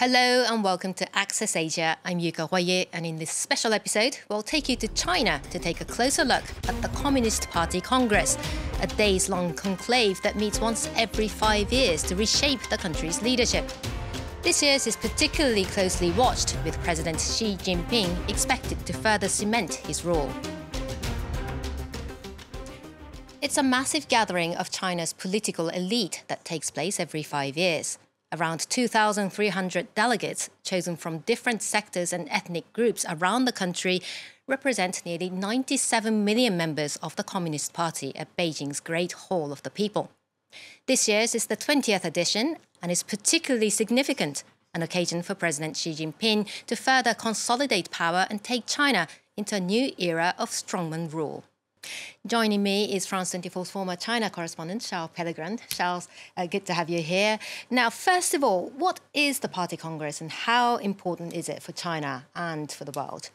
Hello and welcome to Access Asia. I'm Yuka Royer, and in this special episode, we'll take you to China to take a closer look at the Communist Party Congress, a days long conclave that meets once every five years to reshape the country's leadership. This year's is particularly closely watched, with President Xi Jinping expected to further cement his rule. It's a massive gathering of China's political elite that takes place every five years. Around 2,300 delegates, chosen from different sectors and ethnic groups around the country, represent nearly 97 million members of the Communist Party at Beijing's Great Hall of the People. This year's is the 20th edition and is particularly significant, an occasion for President Xi Jinping to further consolidate power and take China into a new era of strongman rule. Joining me is France 24's former China correspondent, Charles Pellegrin. Charles, uh, good to have you here. Now, first of all, what is the Party Congress and how important is it for China and for the world?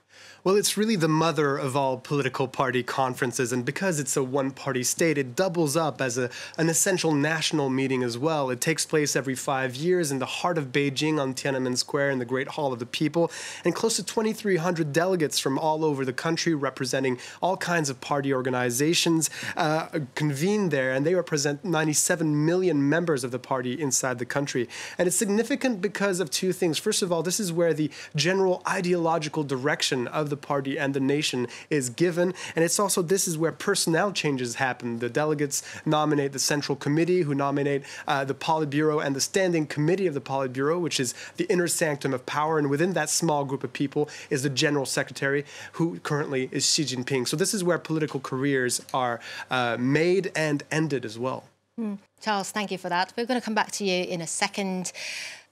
Well, it's really the mother of all political party conferences, and because it's a one party state, it doubles up as a, an essential national meeting as well. It takes place every five years in the heart of Beijing on Tiananmen Square in the Great Hall of the People, and close to 2,300 delegates from all over the country representing all kinds of party organizations uh, convene there, and they represent 97 million members of the party inside the country. And it's significant because of two things. First of all, this is where the general ideological direction of the party and the nation is given. And it's also this is where personnel changes happen. The delegates nominate the Central Committee, who nominate uh, the Politburo and the Standing Committee of the Politburo, which is the inner sanctum of power. And within that small group of people is the General Secretary, who currently is Xi Jinping. So this is where political careers are uh, made and ended as well. Mm. Charles, thank you for that. We're going to come back to you in a second.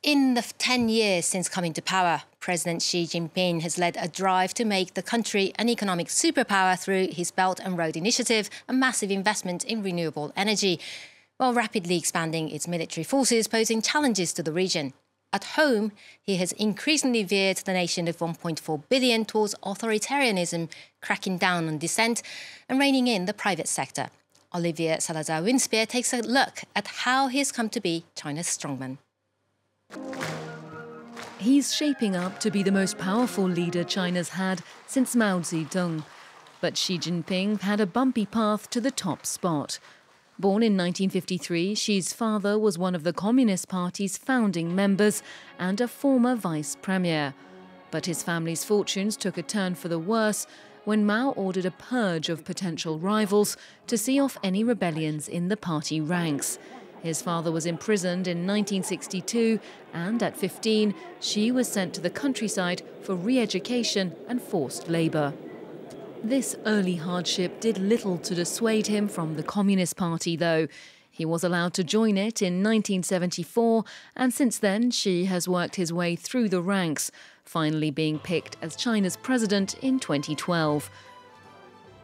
In the 10 years since coming to power, President Xi Jinping has led a drive to make the country an economic superpower through his Belt and Road Initiative and massive investment in renewable energy, while rapidly expanding its military forces, posing challenges to the region. At home, he has increasingly veered the nation of 1.4 billion towards authoritarianism, cracking down on dissent and reining in the private sector. Olivia Salazar Winspear takes a look at how he has come to be China's strongman. He's shaping up to be the most powerful leader China's had since Mao Zedong. But Xi Jinping had a bumpy path to the top spot. Born in 1953, Xi's father was one of the Communist Party's founding members and a former vice premier. But his family's fortunes took a turn for the worse when Mao ordered a purge of potential rivals to see off any rebellions in the party ranks. His father was imprisoned in 1962, and at 15, Xi was sent to the countryside for re education and forced labour. This early hardship did little to dissuade him from the Communist Party, though. He was allowed to join it in 1974, and since then, Xi has worked his way through the ranks, finally being picked as China's president in 2012.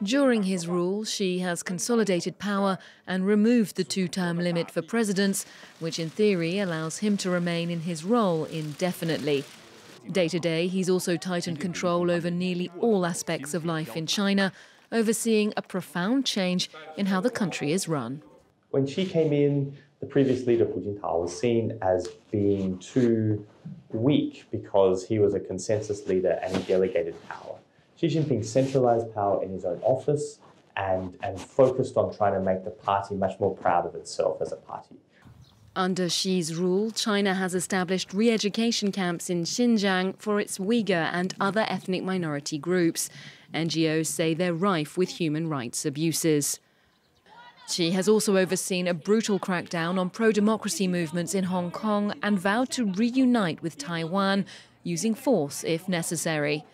During his rule, Xi has consolidated power and removed the two term limit for presidents, which in theory allows him to remain in his role indefinitely. Day to day, he's also tightened control over nearly all aspects of life in China, overseeing a profound change in how the country is run. When Xi came in, the previous leader, Hu Jintao, was seen as being too weak because he was a consensus leader and he delegated power. Xi Jinping centralized power in his own office and, and focused on trying to make the party much more proud of itself as a party. Under Xi's rule, China has established re education camps in Xinjiang for its Uyghur and other ethnic minority groups. NGOs say they're rife with human rights abuses. Xi has also overseen a brutal crackdown on pro democracy movements in Hong Kong and vowed to reunite with Taiwan using force if necessary.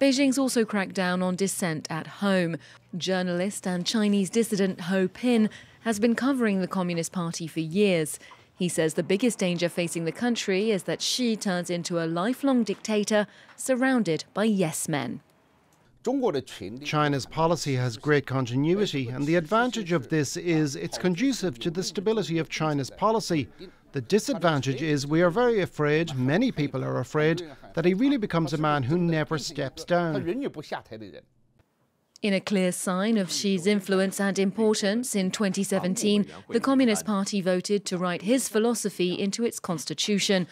Beijing's also cracked down on dissent at home. Journalist and Chinese dissident Ho Pin has been covering the Communist Party for years. He says the biggest danger facing the country is that Xi turns into a lifelong dictator surrounded by yes men. China's policy has great continuity, and the advantage of this is it's conducive to the stability of China's policy. The disadvantage is we are very afraid, many people are afraid, that he really becomes a man who never steps down. In a clear sign of Xi's influence and importance, in 2017, the Communist Party voted to write his philosophy into its constitution.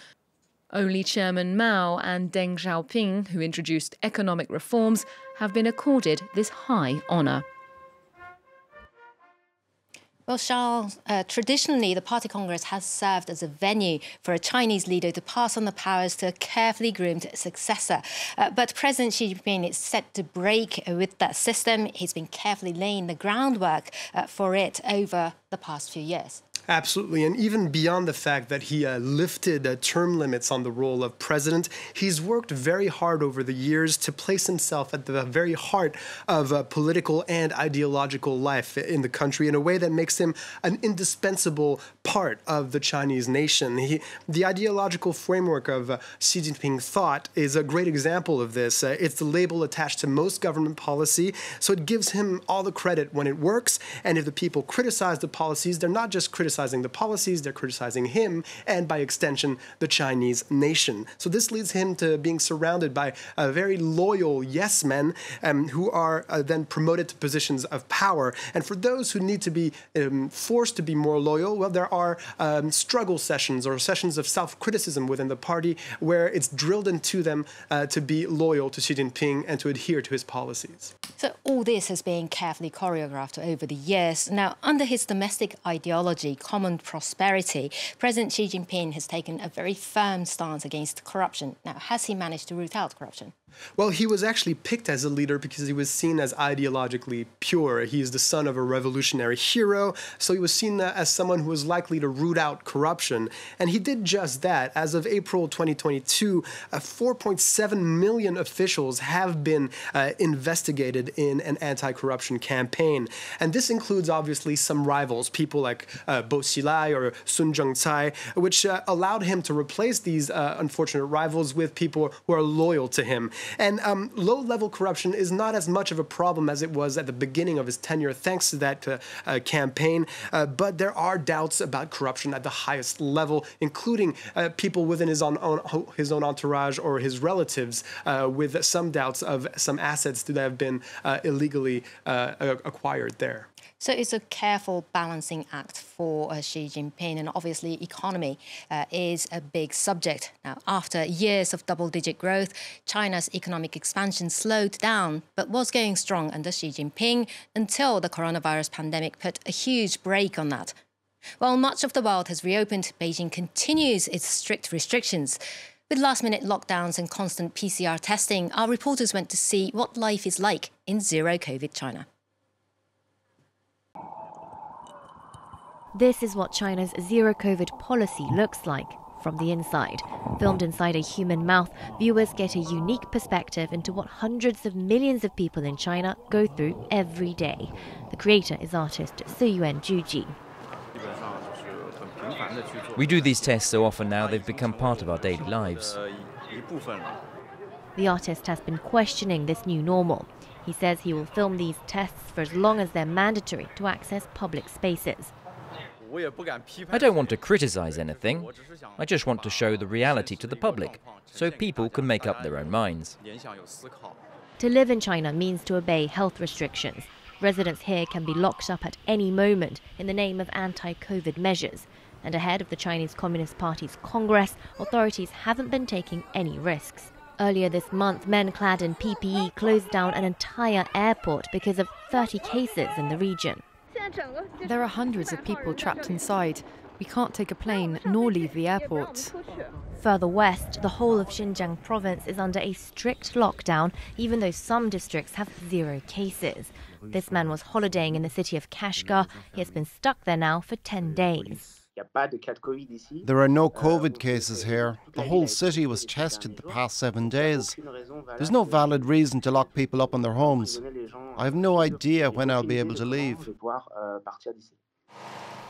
Only Chairman Mao and Deng Xiaoping, who introduced economic reforms, have been accorded this high honour. Uh, traditionally, the Party Congress has served as a venue for a Chinese leader to pass on the powers to a carefully groomed successor. Uh, but President Xi Jinping is set to break with that system. He's been carefully laying the groundwork uh, for it over the past few years. Absolutely. And even beyond the fact that he uh, lifted uh, term limits on the role of president, he's worked very hard over the years to place himself at the very heart of uh, political and ideological life in the country in a way that makes him an indispensable part of the Chinese nation. He, the ideological framework of uh, Xi Jinping thought is a great example of this. Uh, it's the label attached to most government policy, so it gives him all the credit when it works. And if the people criticize the policies, they're not just criticizing criticizing the policies, they're criticizing him, and by extension, the Chinese nation. So this leads him to being surrounded by very loyal yes men um, who are uh, then promoted to positions of power. And for those who need to be um, forced to be more loyal, well, there are um, struggle sessions or sessions of self criticism within the party where it's drilled into them uh, to be loyal to Xi Jinping and to adhere to his policies. So all this has been carefully choreographed over the years. Now, under his domestic ideology, common prosperity, President Xi Jinping has taken a very firm stance against corruption. Now, has he managed to root out corruption? Well, he was actually picked as a leader because he was seen as ideologically pure. He is the son of a revolutionary hero, so he was seen as someone who was likely to root out corruption. And he did just that. As of April 2022, uh, 4.7 million officials have been uh, investigated in an anti corruption campaign. And this includes, obviously, some rivals, people like uh, Bo Xilai or Sun Zhengcai, which uh, allowed him to replace these uh, unfortunate rivals with people who are loyal to him. And um, low level corruption is not as much of a problem as it was at the beginning of his tenure, thanks to that uh, uh, campaign. Uh, but there are doubts about corruption at the highest level, including uh, people within his own, own, his own entourage or his relatives, uh, with some doubts of some assets that have been uh, illegally acquired there. So it's a careful balancing act for uh, Xi Jinping, and obviously, economy uh, is a big subject. Now, after years of double digit growth, China's economic expansion slowed down but was going strong under Xi Jinping until the coronavirus pandemic put a huge brake on that. While much of the world has reopened, Beijing continues its strict restrictions. With last minute lockdowns and constant PCR testing, our reporters went to see what life is like in zero COVID China. This is what China's zero COVID policy looks like from the inside. Filmed inside a human mouth, viewers get a unique perspective into what hundreds of millions of people in China go through every day. The creator is artist Suyuan Juji. We do these tests so often now they've become part of our daily lives. The artist has been questioning this new normal. He says he will film these tests for as long as they're mandatory to access public spaces. I don't want to criticize anything. I just want to show the reality to the public so people can make up their own minds. To live in China means to obey health restrictions. Residents here can be locked up at any moment in the name of anti COVID measures. And ahead of the Chinese Communist Party's Congress, authorities haven't been taking any risks. Earlier this month, men clad in PPE closed down an entire airport because of 30 cases in the region. There are hundreds of people trapped inside. We can't take a plane nor leave the airport. Further west, the whole of Xinjiang province is under a strict lockdown, even though some districts have zero cases. This man was holidaying in the city of Kashgar. He has been stuck there now for 10 days. There are no uh, COVID cases uh, here. The whole city was tested the past seven days. There's no valid reason to lock people up in their homes. I have euh, no idea when I'll be able to leave. Euh,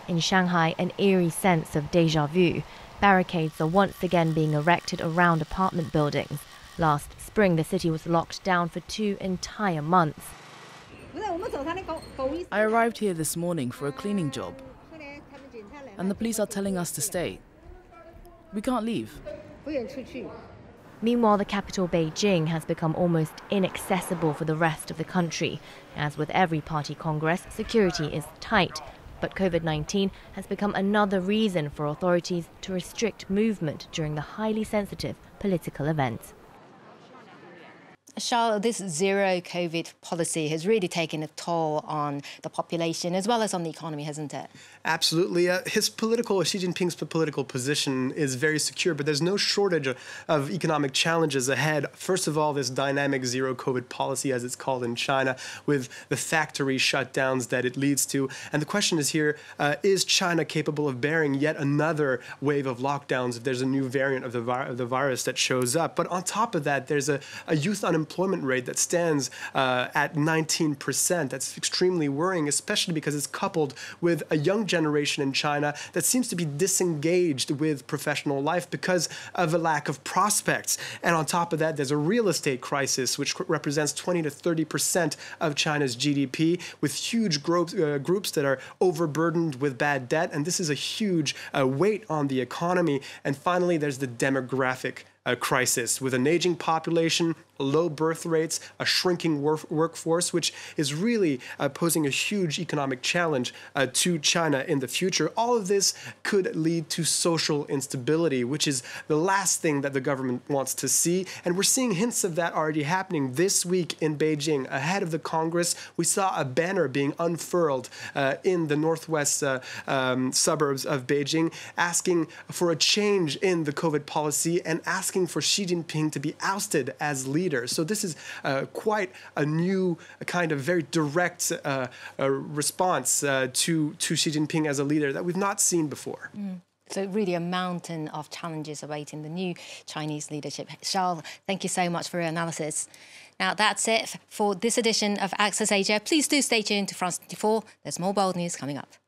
in Shanghai, an eerie sense of deja vu. Barricades are once again being erected around apartment buildings. Last spring, the city was locked down for two entire months. I arrived here this morning for a cleaning job and the police are telling us to stay. We can't leave. Meanwhile, the capital Beijing has become almost inaccessible for the rest of the country. As with every party congress, security is tight. But COVID 19 has become another reason for authorities to restrict movement during the highly sensitive political events. Charles, this zero COVID policy has really taken a toll on the population as well as on the economy, hasn't it? Absolutely. Uh, his political, Xi Jinping's political position is very secure, but there's no shortage of, economic challenges ahead. First of all, this dynamic zero COVID policy, as it's called in China, with the factory shutdowns that it leads to. And the question is here: uh, is China capable of bearing yet another wave of lockdowns if there's a new variant of the, of the virus that shows up? But on top of that, there's a, a youth unemployment unemployment rate that stands uh, at 19%. That's extremely worrying, especially because it's coupled with a young generation in China that seems to be disengaged with professional life because of a lack of prospects. And on top of that, there's a real estate crisis, which represents 20 to 30% of China's GDP, with huge groups, uh, groups that are overburdened with bad debt. And this is a huge uh, weight on the economy. And finally, there's the demographic uh, crisis with an aging population, low birth rates, a shrinking wor- workforce, which is really uh, posing a huge economic challenge uh, to China in the future. All of this could lead to social instability, which is the last thing that the government wants to see. And we're seeing hints of that already happening this week in Beijing. Ahead of the Congress, we saw a banner being unfurled uh, in the northwest uh, um, suburbs of Beijing asking for a change in the COVID policy and asking asking for Xi Jinping to be ousted as leader. So this is uh, quite a new a kind of very direct uh, uh, response uh, to to Xi Jinping as a leader that we've not seen before. Mm. So really a mountain of challenges awaiting the new Chinese leadership. Charles, thank you so much for your analysis. Now that's it for this edition of Access Asia. Please do stay tuned to France 24. There's more bold news coming up.